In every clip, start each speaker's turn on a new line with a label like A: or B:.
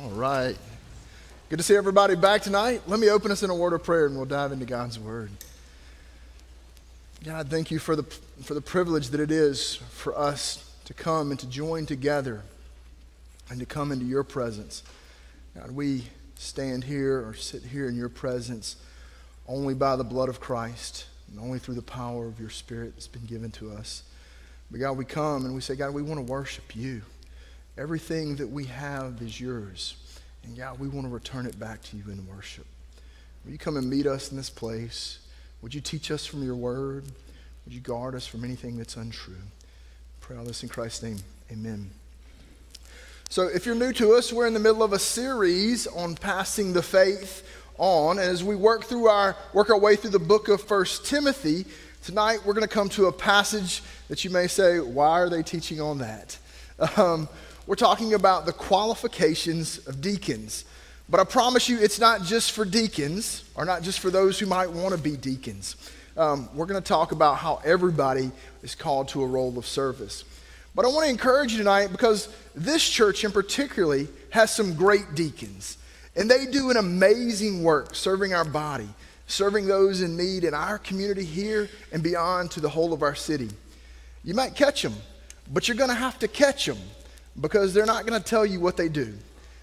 A: All right. Good to see everybody back tonight. Let me open us in a word of prayer and we'll dive into God's word. God, thank you for the, for the privilege that it is for us to come and to join together and to come into your presence. God, we stand here or sit here in your presence only by the blood of Christ and only through the power of your Spirit that's been given to us. But God, we come and we say, God, we want to worship you. Everything that we have is yours. And God, we want to return it back to you in worship. Will you come and meet us in this place? Would you teach us from your word? Would you guard us from anything that's untrue? Pray all this in Christ's name. Amen. So, if you're new to us, we're in the middle of a series on passing the faith on. And as we work through our work our way through the book of First Timothy, tonight we're going to come to a passage that you may say, why are they teaching on that? Um, we're talking about the qualifications of deacons. But I promise you, it's not just for deacons, or not just for those who might want to be deacons. Um, we're going to talk about how everybody is called to a role of service. But I want to encourage you tonight because this church in particularly has some great deacons. And they do an amazing work serving our body, serving those in need in our community here and beyond to the whole of our city. You might catch them, but you're going to have to catch them because they're not going to tell you what they do.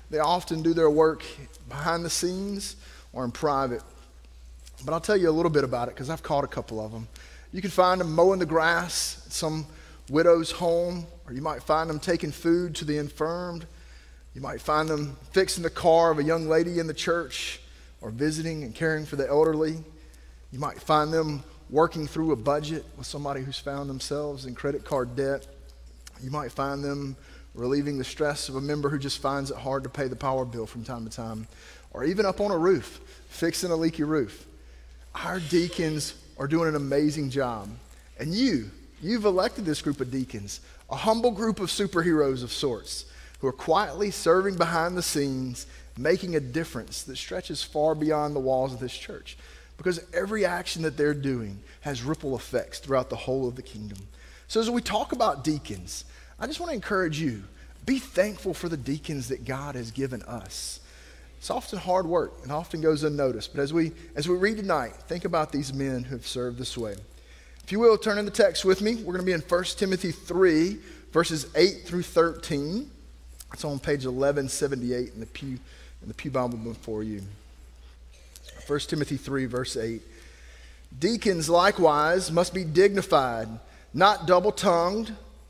A: They often do their work behind the scenes or in private. But I'll tell you a little bit about it because I've caught a couple of them. You can find them mowing the grass at some widow's home, or you might find them taking food to the infirmed. You might find them fixing the car of a young lady in the church or visiting and caring for the elderly. You might find them working through a budget with somebody who's found themselves in credit card debt. You might find them relieving the stress of a member who just finds it hard to pay the power bill from time to time, or even up on a roof, fixing a leaky roof. Our deacons are doing an amazing job. And you, you've elected this group of deacons, a humble group of superheroes of sorts, who are quietly serving behind the scenes, making a difference that stretches far beyond the walls of this church. Because every action that they're doing has ripple effects throughout the whole of the kingdom. So, as we talk about deacons, I just want to encourage you be thankful for the deacons that God has given us. It's often hard work and often goes unnoticed. But as we, as we read tonight, think about these men who have served this way. If you will, turn in the text with me. We're going to be in 1 Timothy 3, verses 8 through 13. It's on page 1178 in the Pew, in the Pew Bible before you. 1 Timothy 3, verse 8. Deacons likewise must be dignified, not double tongued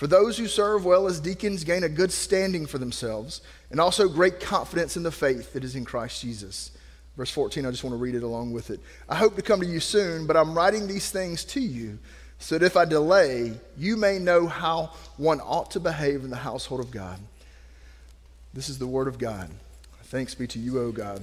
A: For those who serve well as deacons gain a good standing for themselves and also great confidence in the faith that is in Christ Jesus. Verse 14, I just want to read it along with it. I hope to come to you soon, but I'm writing these things to you so that if I delay, you may know how one ought to behave in the household of God. This is the word of God. Thanks be to you, O God.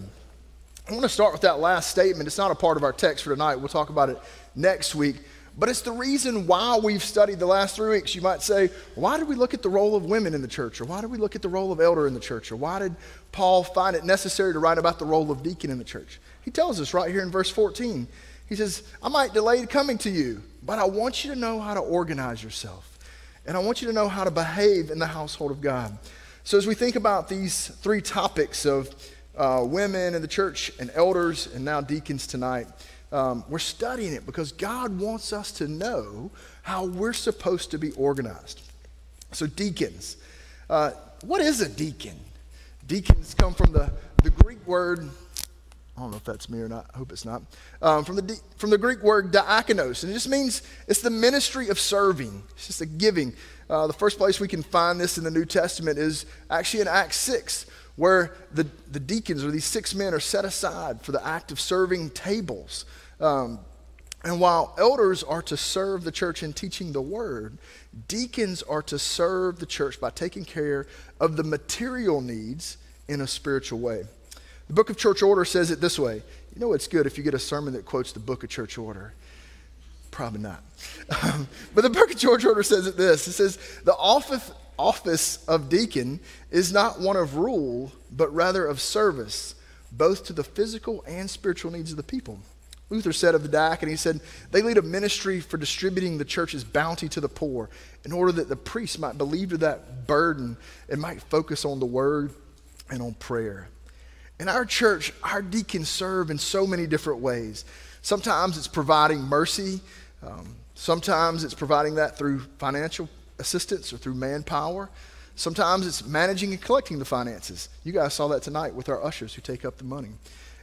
A: I want to start with that last statement. It's not a part of our text for tonight. We'll talk about it next week. But it's the reason why we've studied the last three weeks. You might say, why did we look at the role of women in the church? Or why did we look at the role of elder in the church? Or why did Paul find it necessary to write about the role of deacon in the church? He tells us right here in verse 14. He says, I might delay coming to you, but I want you to know how to organize yourself. And I want you to know how to behave in the household of God. So as we think about these three topics of uh, women in the church and elders and now deacons tonight, um, we're studying it because God wants us to know how we're supposed to be organized. So, deacons. Uh, what is a deacon? Deacons come from the, the Greek word, I don't know if that's me or not, I hope it's not, um, from, the, from the Greek word diakonos. And it just means it's the ministry of serving, it's just a giving. Uh, the first place we can find this in the New Testament is actually in Acts 6, where the, the deacons or these six men are set aside for the act of serving tables. Um, and while elders are to serve the church in teaching the word, deacons are to serve the church by taking care of the material needs in a spiritual way. The book of church order says it this way. You know it's good if you get a sermon that quotes the book of church order. Probably not. Um, but the book of church order says it this. It says, the office, office of deacon is not one of rule, but rather of service, both to the physical and spiritual needs of the people. Luther said of the diacon, he said, they lead a ministry for distributing the church's bounty to the poor in order that the priest might believe to that burden and might focus on the word and on prayer. In our church, our deacons serve in so many different ways. Sometimes it's providing mercy, um, sometimes it's providing that through financial assistance or through manpower. Sometimes it's managing and collecting the finances. You guys saw that tonight with our ushers who take up the money.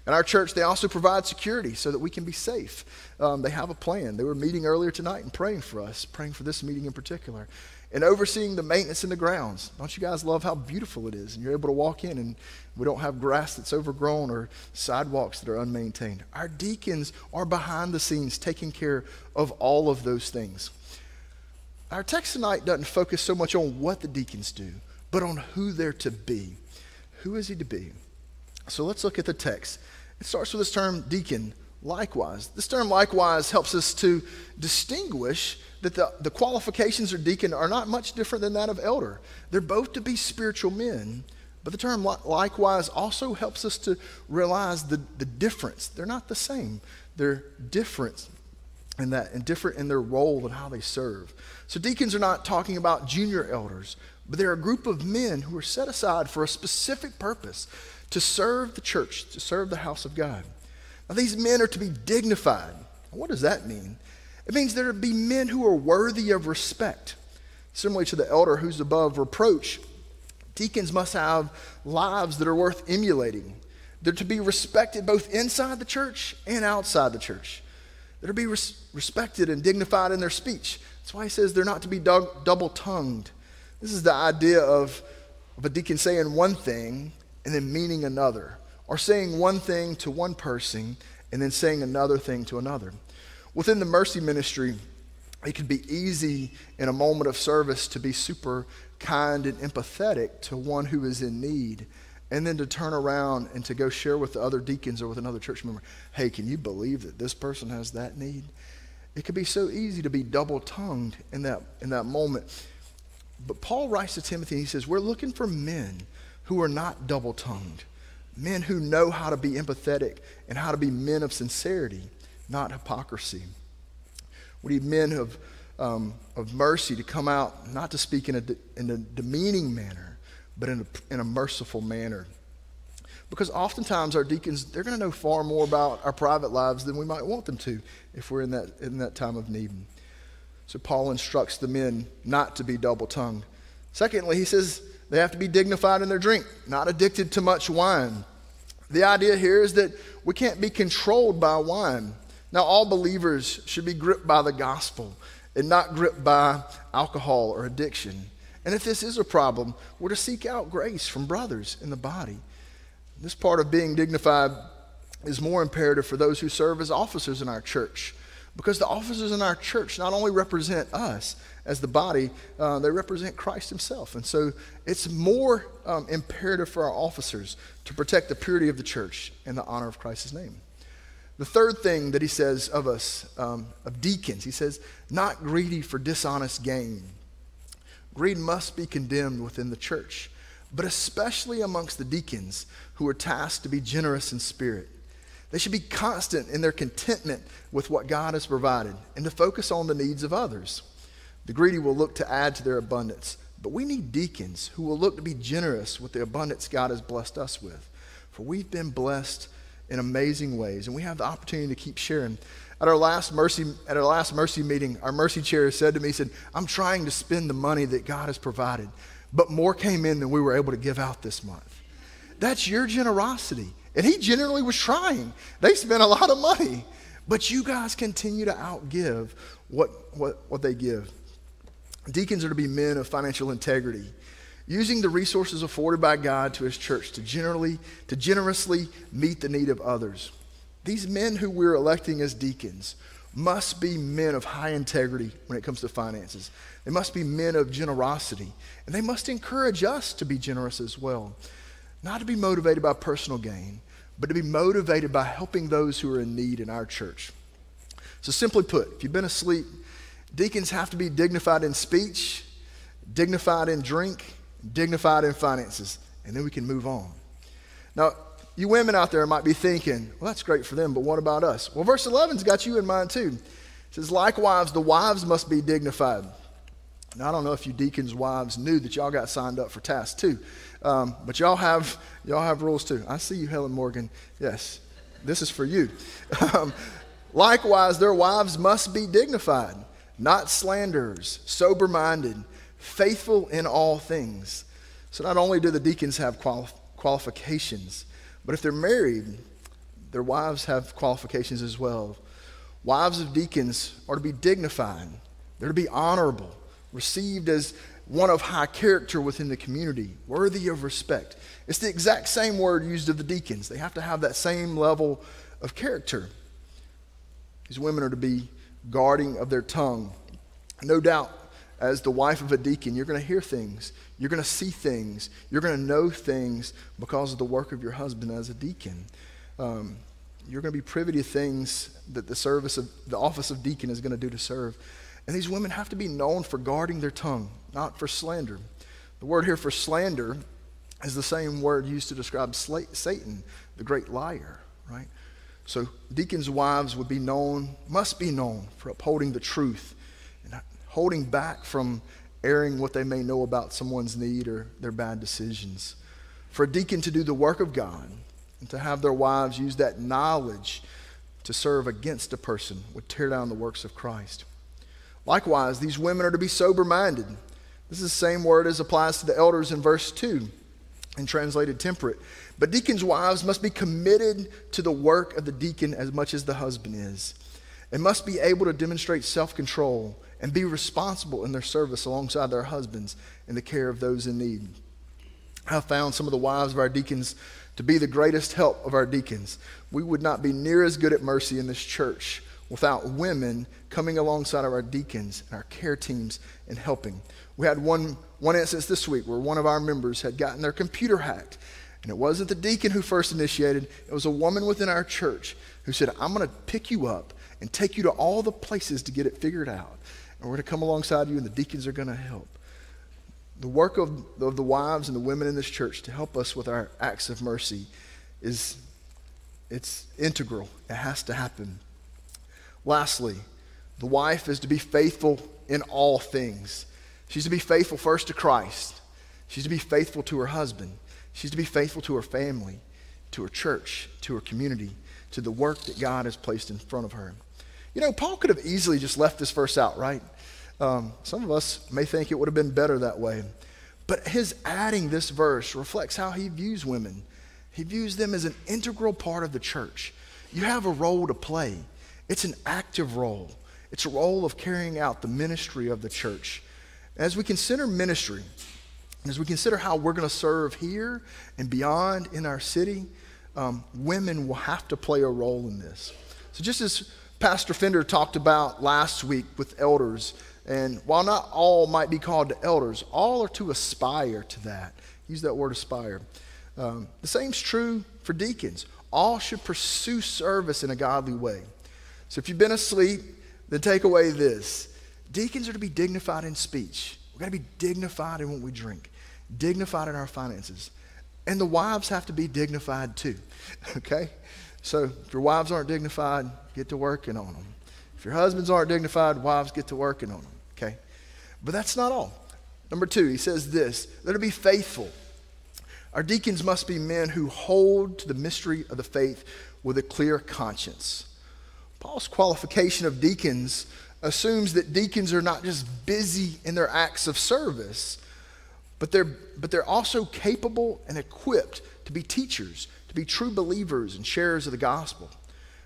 A: In our church, they also provide security so that we can be safe. Um, they have a plan. They were meeting earlier tonight and praying for us, praying for this meeting in particular, and overseeing the maintenance in the grounds. Don't you guys love how beautiful it is? And you're able to walk in and we don't have grass that's overgrown or sidewalks that are unmaintained. Our deacons are behind the scenes taking care of all of those things. Our text tonight doesn't focus so much on what the deacons do, but on who they're to be. Who is he to be? So let's look at the text. It starts with this term deacon, likewise. This term likewise helps us to distinguish that the, the qualifications of deacon are not much different than that of elder. They're both to be spiritual men, but the term likewise also helps us to realize the, the difference. They're not the same, they're different in that and different in their role and how they serve. So deacons are not talking about junior elders, but they're a group of men who are set aside for a specific purpose to serve the church, to serve the house of God. Now, these men are to be dignified. What does that mean? It means there to be men who are worthy of respect. Similarly to the elder who's above reproach, deacons must have lives that are worth emulating. They're to be respected both inside the church and outside the church. They're to be res- respected and dignified in their speech. That's why he says they're not to be double tongued. This is the idea of, of a deacon saying one thing and then meaning another, or saying one thing to one person and then saying another thing to another. Within the mercy ministry, it can be easy in a moment of service to be super kind and empathetic to one who is in need, and then to turn around and to go share with the other deacons or with another church member, hey, can you believe that this person has that need? It could be so easy to be double tongued in that, in that moment. But Paul writes to Timothy, and he says, We're looking for men who are not double tongued, men who know how to be empathetic and how to be men of sincerity, not hypocrisy. We need men of, um, of mercy to come out, not to speak in a, de- in a demeaning manner, but in a, in a merciful manner. Because oftentimes our deacons, they're going to know far more about our private lives than we might want them to if we're in that, in that time of need. So Paul instructs the men not to be double tongued. Secondly, he says, they have to be dignified in their drink, not addicted to much wine. The idea here is that we can't be controlled by wine. Now, all believers should be gripped by the gospel and not gripped by alcohol or addiction. And if this is a problem, we're to seek out grace from brothers in the body. This part of being dignified is more imperative for those who serve as officers in our church because the officers in our church not only represent us as the body, uh, they represent Christ Himself. And so it's more um, imperative for our officers to protect the purity of the church and the honor of Christ's name. The third thing that he says of us, um, of deacons, he says, not greedy for dishonest gain. Greed must be condemned within the church, but especially amongst the deacons who are tasked to be generous in spirit. They should be constant in their contentment with what God has provided and to focus on the needs of others. The greedy will look to add to their abundance, but we need deacons who will look to be generous with the abundance God has blessed us with. For we've been blessed in amazing ways, and we have the opportunity to keep sharing. At our last mercy, at our last mercy meeting, our mercy chair said to me, said, I'm trying to spend the money that God has provided, but more came in than we were able to give out this month. That's your generosity. And he generally was trying. They spent a lot of money. But you guys continue to outgive what, what, what they give. Deacons are to be men of financial integrity, using the resources afforded by God to his church to generally, to generously meet the need of others. These men who we're electing as deacons must be men of high integrity when it comes to finances. They must be men of generosity, and they must encourage us to be generous as well not to be motivated by personal gain, but to be motivated by helping those who are in need in our church. So, simply put, if you've been asleep, deacons have to be dignified in speech, dignified in drink, dignified in finances, and then we can move on. Now, you women out there might be thinking, well, that's great for them, but what about us? Well, verse 11's got you in mind too. It says, likewise, the wives must be dignified. Now, I don't know if you deacons' wives knew that y'all got signed up for task too, um, but y'all have, y'all have rules too. I see you, Helen Morgan. Yes, this is for you. Um, likewise, their wives must be dignified, not slanderers, sober minded, faithful in all things. So, not only do the deacons have quali- qualifications, but if they're married, their wives have qualifications as well. Wives of deacons are to be dignified, they're to be honorable, received as one of high character within the community, worthy of respect. It's the exact same word used of the deacons. They have to have that same level of character. These women are to be guarding of their tongue. No doubt, as the wife of a deacon, you're going to hear things, you're going to see things, you're going to know things because of the work of your husband as a deacon. Um, you're going to be privy to things that the service of the office of deacon is going to do to serve. And these women have to be known for guarding their tongue, not for slander. The word here for slander is the same word used to describe Satan, the great liar, right? So deacons' wives would be known, must be known for upholding the truth and holding back from airing what they may know about someone's need or their bad decisions. For a deacon to do the work of God and to have their wives use that knowledge to serve against a person would tear down the works of Christ. Likewise, these women are to be sober minded. This is the same word as applies to the elders in verse 2 and translated temperate. But deacons' wives must be committed to the work of the deacon as much as the husband is, and must be able to demonstrate self control and be responsible in their service alongside their husbands in the care of those in need. I found some of the wives of our deacons to be the greatest help of our deacons. We would not be near as good at mercy in this church without women coming alongside of our deacons and our care teams and helping. We had one, one instance this week where one of our members had gotten their computer hacked. And it wasn't the deacon who first initiated, it was a woman within our church who said, I'm going to pick you up and take you to all the places to get it figured out. And we're going to come alongside you, and the deacons are going to help. The work of, of the wives and the women in this church to help us with our acts of mercy is it's integral. It has to happen. Lastly, the wife is to be faithful in all things. She's to be faithful first to Christ. She's to be faithful to her husband. She's to be faithful to her family, to her church, to her community, to the work that God has placed in front of her. You know, Paul could have easily just left this verse out, right? Um, some of us may think it would have been better that way. But his adding this verse reflects how he views women. He views them as an integral part of the church. You have a role to play. It's an active role, it's a role of carrying out the ministry of the church. As we consider ministry, as we consider how we're going to serve here and beyond in our city, um, women will have to play a role in this. So, just as Pastor Fender talked about last week with elders, and while not all might be called to elders, all are to aspire to that. Use that word aspire. Um, the same's true for deacons. All should pursue service in a godly way. So if you've been asleep, then take away this. Deacons are to be dignified in speech. We've got to be dignified in what we drink, dignified in our finances. And the wives have to be dignified too. Okay? So if your wives aren't dignified, get to working on them. If your husbands aren't dignified, wives get to working on them. Okay? But that's not all. Number two, he says this they're to be faithful. Our deacons must be men who hold to the mystery of the faith with a clear conscience. Paul's qualification of deacons assumes that deacons are not just busy in their acts of service, but they're, but they're also capable and equipped to be teachers, to be true believers and sharers of the gospel.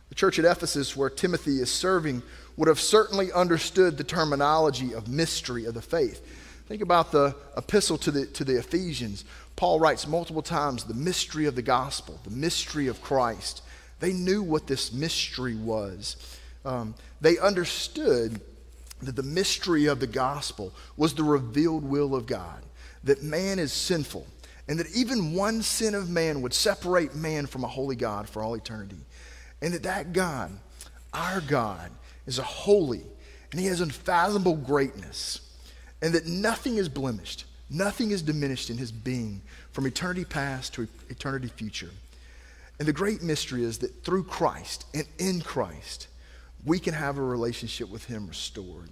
A: The church at Ephesus, where Timothy is serving, would have certainly understood the terminology of mystery of the faith. Think about the epistle to the, to the Ephesians. Paul writes multiple times the mystery of the gospel, the mystery of Christ. They knew what this mystery was. Um, they understood that the mystery of the gospel was the revealed will of God, that man is sinful and that even one sin of man would separate man from a holy God for all eternity. And that that God, our God, is a holy and he has unfathomable greatness, and that nothing is blemished, nothing is diminished in his being from eternity past to eternity future. And the great mystery is that through Christ and in Christ, we can have a relationship with him restored.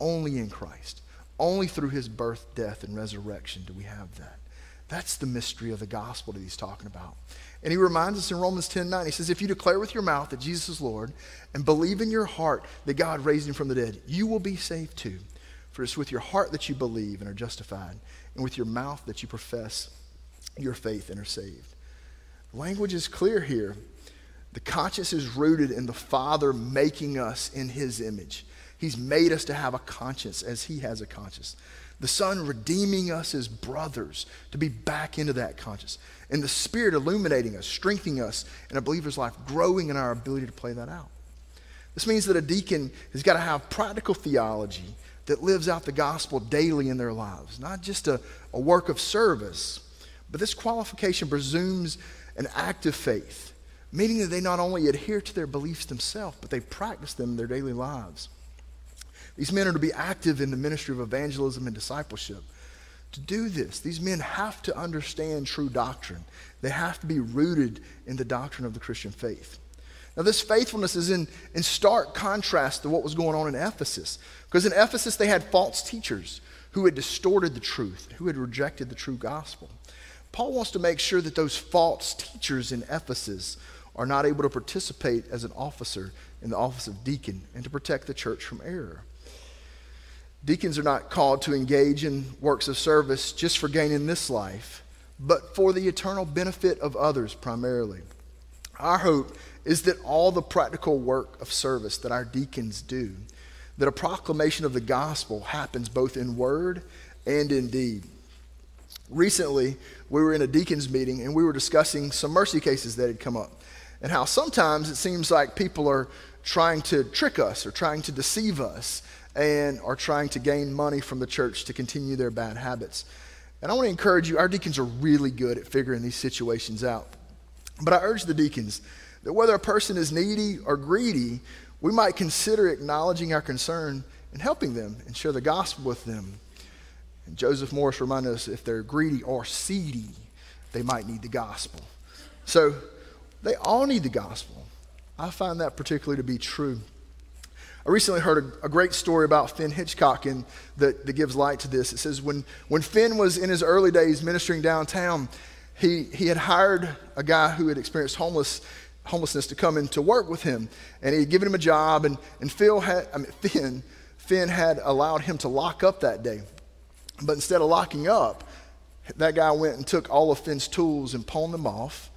A: Only in Christ. Only through his birth, death, and resurrection do we have that. That's the mystery of the gospel that he's talking about. And he reminds us in Romans 10 9, he says, If you declare with your mouth that Jesus is Lord and believe in your heart that God raised him from the dead, you will be saved too. For it's with your heart that you believe and are justified, and with your mouth that you profess your faith and are saved. The language is clear here. The conscience is rooted in the Father making us in his image. He's made us to have a conscience as he has a conscience. The Son redeeming us as brothers to be back into that conscience. And the Spirit illuminating us, strengthening us in a believer's life, growing in our ability to play that out. This means that a deacon has got to have practical theology that lives out the gospel daily in their lives, not just a, a work of service, but this qualification presumes an active faith, meaning that they not only adhere to their beliefs themselves, but they practice them in their daily lives. These men are to be active in the ministry of evangelism and discipleship. To do this, these men have to understand true doctrine. They have to be rooted in the doctrine of the Christian faith. Now, this faithfulness is in, in stark contrast to what was going on in Ephesus. Because in Ephesus, they had false teachers who had distorted the truth, who had rejected the true gospel. Paul wants to make sure that those false teachers in Ephesus are not able to participate as an officer in the office of deacon and to protect the church from error. Deacons are not called to engage in works of service just for gain in this life, but for the eternal benefit of others primarily. Our hope is that all the practical work of service that our deacons do, that a proclamation of the gospel happens both in word and in deed. Recently, we were in a deacons meeting and we were discussing some mercy cases that had come up and how sometimes it seems like people are trying to trick us or trying to deceive us and are trying to gain money from the church to continue their bad habits. And I want to encourage you, our deacons are really good at figuring these situations out. But I urge the deacons that whether a person is needy or greedy, we might consider acknowledging our concern and helping them and share the gospel with them. And Joseph Morris reminded us if they're greedy or seedy, they might need the gospel. So they all need the gospel. I find that particularly to be true. I recently heard a, a, great story about Finn Hitchcock and that, that gives light to this. It says when, when Finn was in his early days ministering downtown, he, he had hired a guy who had experienced homeless, homelessness to come in to work with him. And he had given him a job, and, and Phil had, I mean, Finn, Finn had allowed him to lock up that day. But instead of locking up, that guy went and took all of Finn's tools and pawned them off,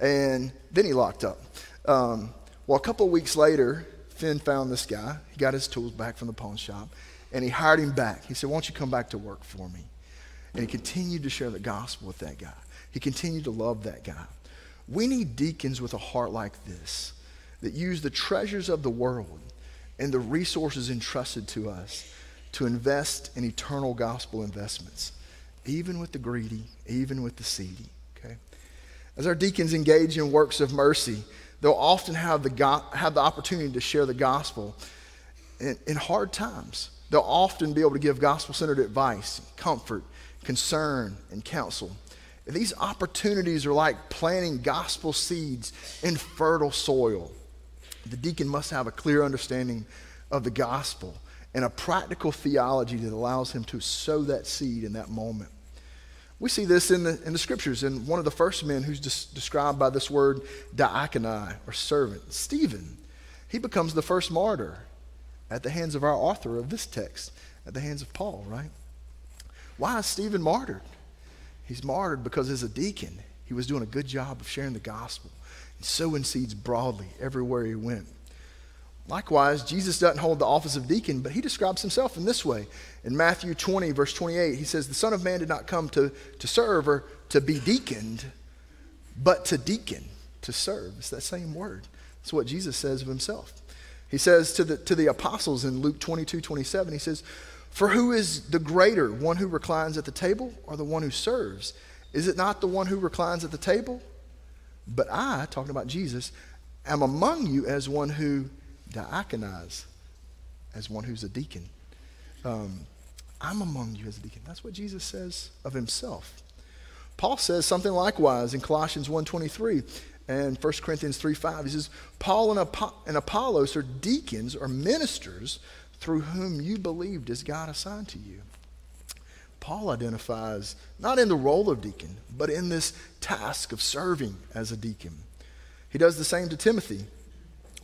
A: and then he locked up. Um, well, a couple of weeks later, Finn found this guy. He got his tools back from the pawn shop, and he hired him back. He said, Why don't you come back to work for me? And he continued to share the gospel with that guy. He continued to love that guy. We need deacons with a heart like this that use the treasures of the world and the resources entrusted to us to invest in eternal gospel investments, even with the greedy, even with the seedy. Okay? As our deacons engage in works of mercy, they'll often have the, go- have the opportunity to share the gospel in, in hard times. They'll often be able to give gospel centered advice, comfort, concern, and counsel. These opportunities are like planting gospel seeds in fertile soil. The deacon must have a clear understanding of the gospel and a practical theology that allows him to sow that seed in that moment. We see this in the, in the scriptures. And one of the first men who's des- described by this word diakonai, or servant, Stephen, he becomes the first martyr at the hands of our author of this text, at the hands of Paul, right? Why is Stephen martyred? He's martyred because as a deacon, he was doing a good job of sharing the gospel and sowing seeds broadly everywhere he went. Likewise, Jesus doesn't hold the office of deacon, but he describes himself in this way. In Matthew 20, verse 28, he says, The Son of Man did not come to, to serve or to be deaconed, but to deacon, to serve. It's that same word. That's what Jesus says of himself. He says to the, to the apostles in Luke 22, 27, he says, For who is the greater, one who reclines at the table or the one who serves? Is it not the one who reclines at the table? But I, talking about Jesus, am among you as one who diaconizes, as one who's a deacon. Um, I'm among you as a deacon. That's what Jesus says of himself. Paul says something likewise in Colossians 1.23 and 1 Corinthians 3.5. He says, Paul and, and Apollos are deacons or ministers through whom you believed as God assigned to you. Paul identifies not in the role of deacon, but in this task of serving as a deacon. He does the same to Timothy,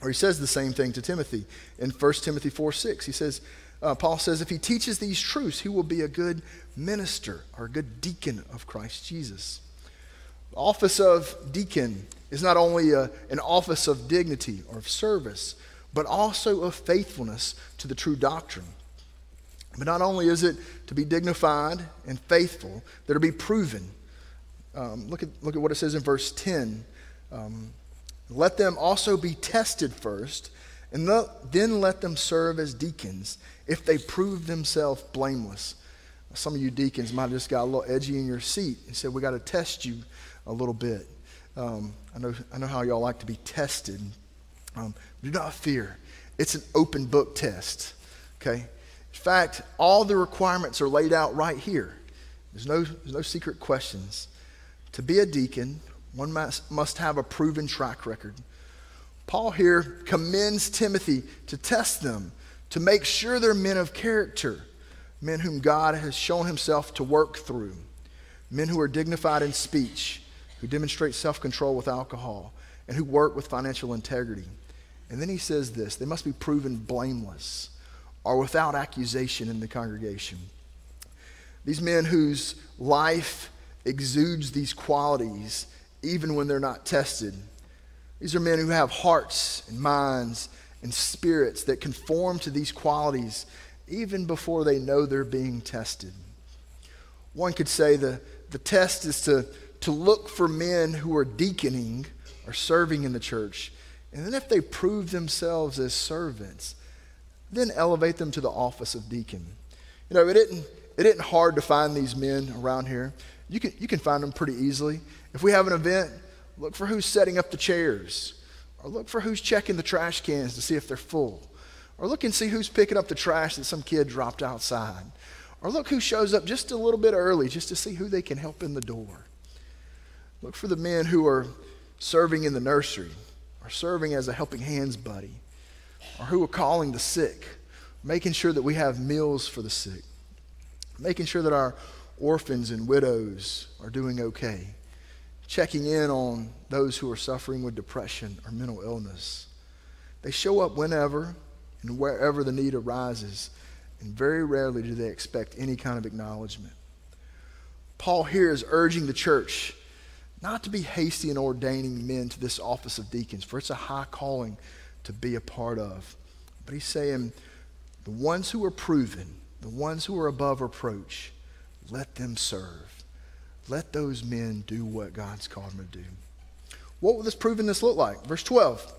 A: or he says the same thing to Timothy in 1 Timothy 4 6. He says, uh, Paul says, if he teaches these truths, he will be a good minister or a good deacon of Christ Jesus. The office of deacon is not only a, an office of dignity or of service, but also of faithfulness to the true doctrine. But not only is it to be dignified and faithful, that to be proven. Um, look, at, look at what it says in verse 10. Um, let them also be tested first, and then let them serve as deacons if they prove themselves blameless. Some of you deacons might have just got a little edgy in your seat and said, We got to test you a little bit. Um, I, know, I know how y'all like to be tested. Um, do not fear, it's an open book test. Okay? In fact, all the requirements are laid out right here. There's no, there's no secret questions. To be a deacon, one must, have a proven track record. Paul here commends Timothy to test them, to make sure they're men of character, men whom God has shown himself to work through, men who are dignified in speech, who demonstrate self control with alcohol, and who work with financial integrity. And then he says this they must be proven blameless are without accusation in the congregation. These men whose life exudes these qualities even when they're not tested. These are men who have hearts and minds and spirits that conform to these qualities even before they know they're being tested. One could say the, the test is to, to look for men who are deaconing or serving in the church. And then if they prove themselves as servants, then elevate them to the office of deacon. You know, it isn't, it isn't hard to find these men around here. You can, you can find them pretty easily. If we have an event, look for who's setting up the chairs, or look for who's checking the trash cans to see if they're full, or look and see who's picking up the trash that some kid dropped outside, or look who shows up just a little bit early just to see who they can help in the door. Look for the men who are serving in the nursery, or serving as a helping hands buddy or who are calling the sick, making sure that we have meals for the sick, making sure that our orphans and widows are doing okay, checking in on those who are suffering with depression or mental illness. They show up whenever and wherever the need arises, and very rarely do they expect any kind of acknowledgement. Paul here is urging the church not to be hasty in ordaining men to this office of deacons, for it's a high calling to be a part of. But he's saying, the ones who are proven, the ones who are above reproach, let them serve. Let those men do what God's called them to do. What will this provenness look like? Verse 12,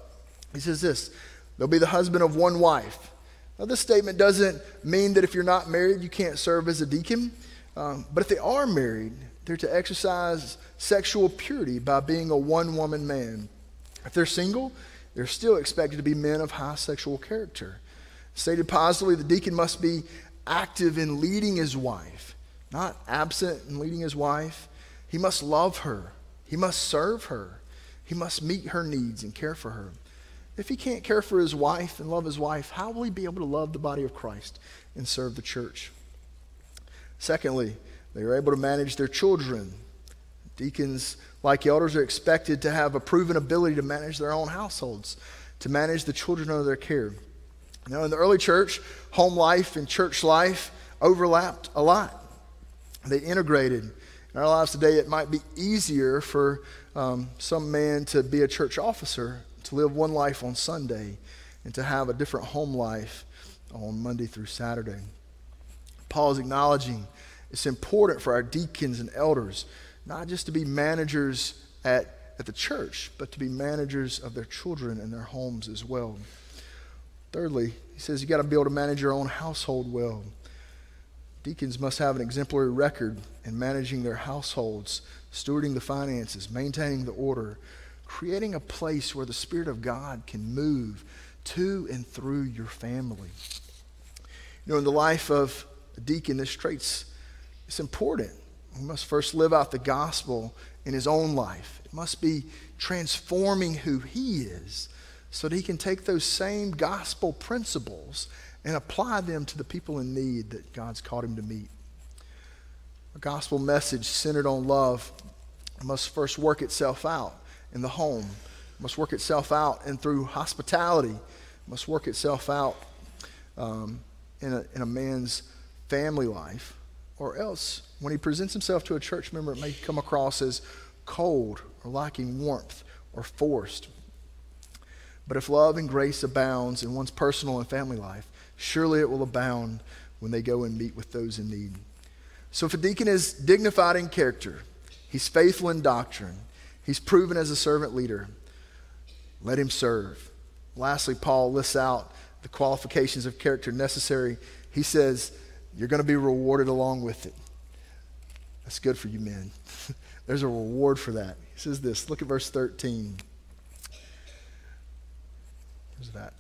A: he says this They'll be the husband of one wife. Now, this statement doesn't mean that if you're not married, you can't serve as a deacon. Um, but if they are married, they're to exercise sexual purity by being a one woman man. If they're single, they're still expected to be men of high sexual character. Stated positively, the deacon must be active in leading his wife, not absent in leading his wife. He must love her, he must serve her, he must meet her needs and care for her. If he can't care for his wife and love his wife, how will he be able to love the body of Christ and serve the church? Secondly, they are able to manage their children. Deacons like elders are expected to have a proven ability to manage their own households, to manage the children under their care. Now, in the early church, home life and church life overlapped a lot. They integrated. In our lives today, it might be easier for um, some man to be a church officer, to live one life on Sunday, and to have a different home life on Monday through Saturday. Paul is acknowledging it's important for our deacons and elders not just to be managers at, at the church, but to be managers of their children and their homes as well. Thirdly, he says you got to be able to manage your own household well. Deacons must have an exemplary record in managing their households stewarding the finances, maintaining the order, creating a place where the Spirit of God can move to and through your family. You know, in the life of a deacon, this trait's it's important. He must first live out the gospel in his own life. It must be transforming who he is so that he can take those same gospel principles and apply them to the people in need that God's called him to meet. A gospel message centered on love must first work itself out in the home, must work itself out and through hospitality, must work itself out um, in, a, in a man's family life, or else when he presents himself to a church member, it may come across as cold or lacking warmth or forced. But if love and grace abounds in one's personal and family life, surely it will abound when they go and meet with those in need. So if a deacon is dignified in character, he's faithful in doctrine, he's proven as a servant leader, let him serve. Lastly, Paul lists out the qualifications of character necessary. He says, You're going to be rewarded along with it. That's good for you men. There's a reward for that. He says this look at verse 13. Where's that?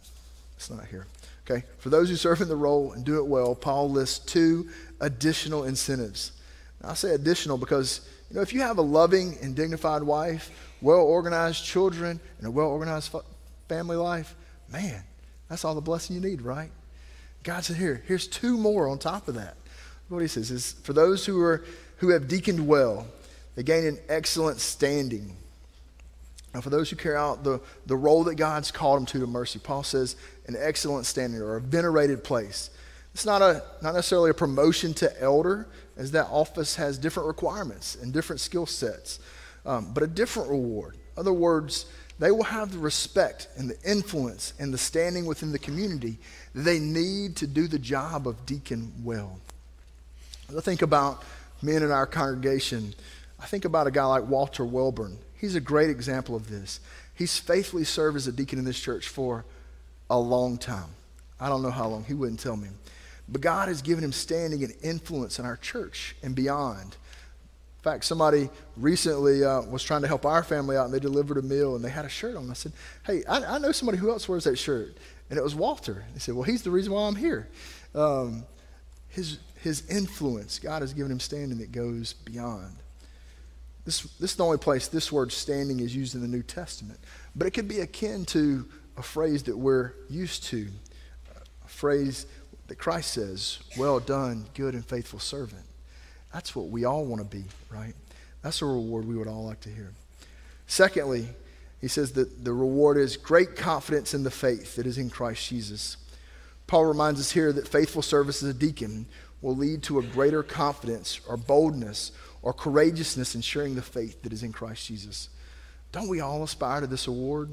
A: It's not here. Okay. For those who serve in the role and do it well, Paul lists two additional incentives. Now, I say additional because, you know, if you have a loving and dignified wife, well organized children, and a well organized family life, man, that's all the blessing you need, right? God said, here, here's two more on top of that. What he says is, for those who, are, who have deaconed well, they gain an excellent standing and for those who carry out the, the role that God's called them to to mercy, Paul says an excellent standing or a venerated place. It's not, a, not necessarily a promotion to elder, as that office has different requirements and different skill sets, um, but a different reward. In other words, they will have the respect and the influence and the standing within the community they need to do the job of deacon well. I think about men in our congregation. I think about a guy like Walter Welburn. He's a great example of this. He's faithfully served as a deacon in this church for a long time. I don't know how long, he wouldn't tell me. But God has given him standing and influence in our church and beyond. In fact, somebody recently uh, was trying to help our family out and they delivered a meal and they had a shirt on. I said, Hey, I, I know somebody who else wears that shirt. And it was Walter. He said, Well, he's the reason why I'm here. Um, his, his influence, God has given him standing that goes beyond. This, this is the only place this word standing is used in the New Testament. But it could be akin to a phrase that we're used to, a phrase that Christ says, Well done, good and faithful servant. That's what we all want to be, right? That's a reward we would all like to hear. Secondly, he says that the reward is great confidence in the faith that is in Christ Jesus. Paul reminds us here that faithful service as a deacon will lead to a greater confidence or boldness or courageousness in sharing the faith that is in Christ Jesus. Don't we all aspire to this award?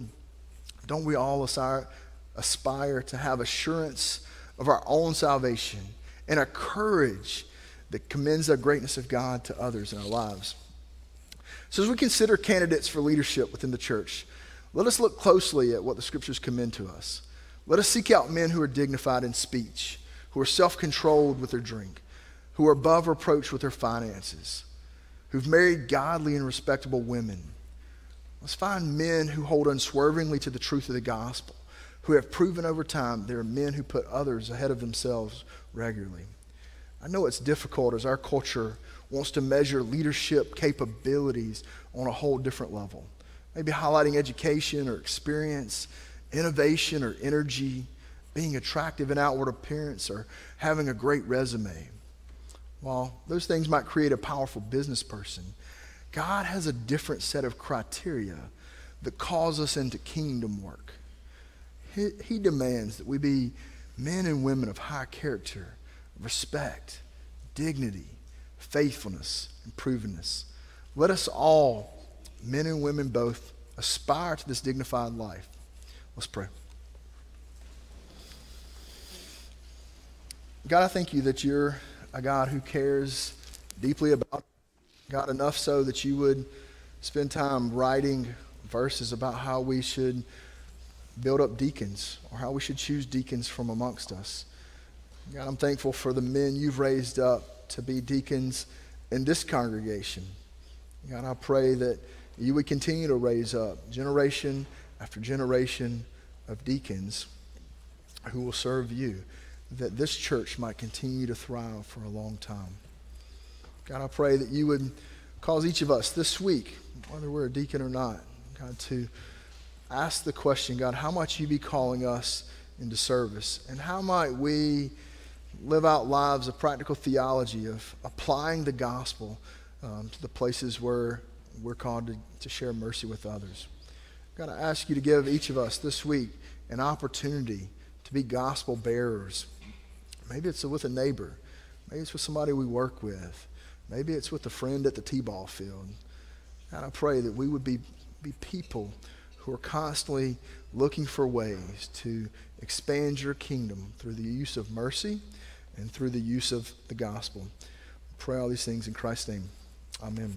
A: Don't we all aspire, aspire to have assurance of our own salvation and a courage that commends the greatness of God to others in our lives? So, as we consider candidates for leadership within the church, let us look closely at what the scriptures commend to us. Let us seek out men who are dignified in speech, who are self controlled with their drink, who are above reproach with their finances who've married godly and respectable women. Let's find men who hold unswervingly to the truth of the gospel, who have proven over time there are men who put others ahead of themselves regularly. I know it's difficult as our culture wants to measure leadership capabilities on a whole different level. Maybe highlighting education or experience, innovation or energy, being attractive in outward appearance, or having a great resume. While those things might create a powerful business person, God has a different set of criteria that calls us into kingdom work. He, he demands that we be men and women of high character, respect, dignity, faithfulness, and provenness. Let us all, men and women both, aspire to this dignified life. Let's pray. God, I thank you that you're a God who cares deeply about God enough so that you would spend time writing verses about how we should build up deacons or how we should choose deacons from amongst us. God, I'm thankful for the men you've raised up to be deacons in this congregation. God, I pray that you would continue to raise up generation after generation of deacons who will serve you, that this church might continue to thrive for a long time. God, I pray that you would cause each of us this week, whether we're a deacon or not, God, to ask the question, God, how might you be calling us into service? And how might we live out lives of practical theology, of applying the gospel um, to the places where we're called to, to share mercy with others? God, I ask you to give each of us this week an opportunity to be gospel bearers. Maybe it's with a neighbor. Maybe it's with somebody we work with. Maybe it's with a friend at the T-ball field. And I pray that we would be, be people who are constantly looking for ways to expand your kingdom through the use of mercy and through the use of the gospel. Pray all these things in Christ's name. Amen.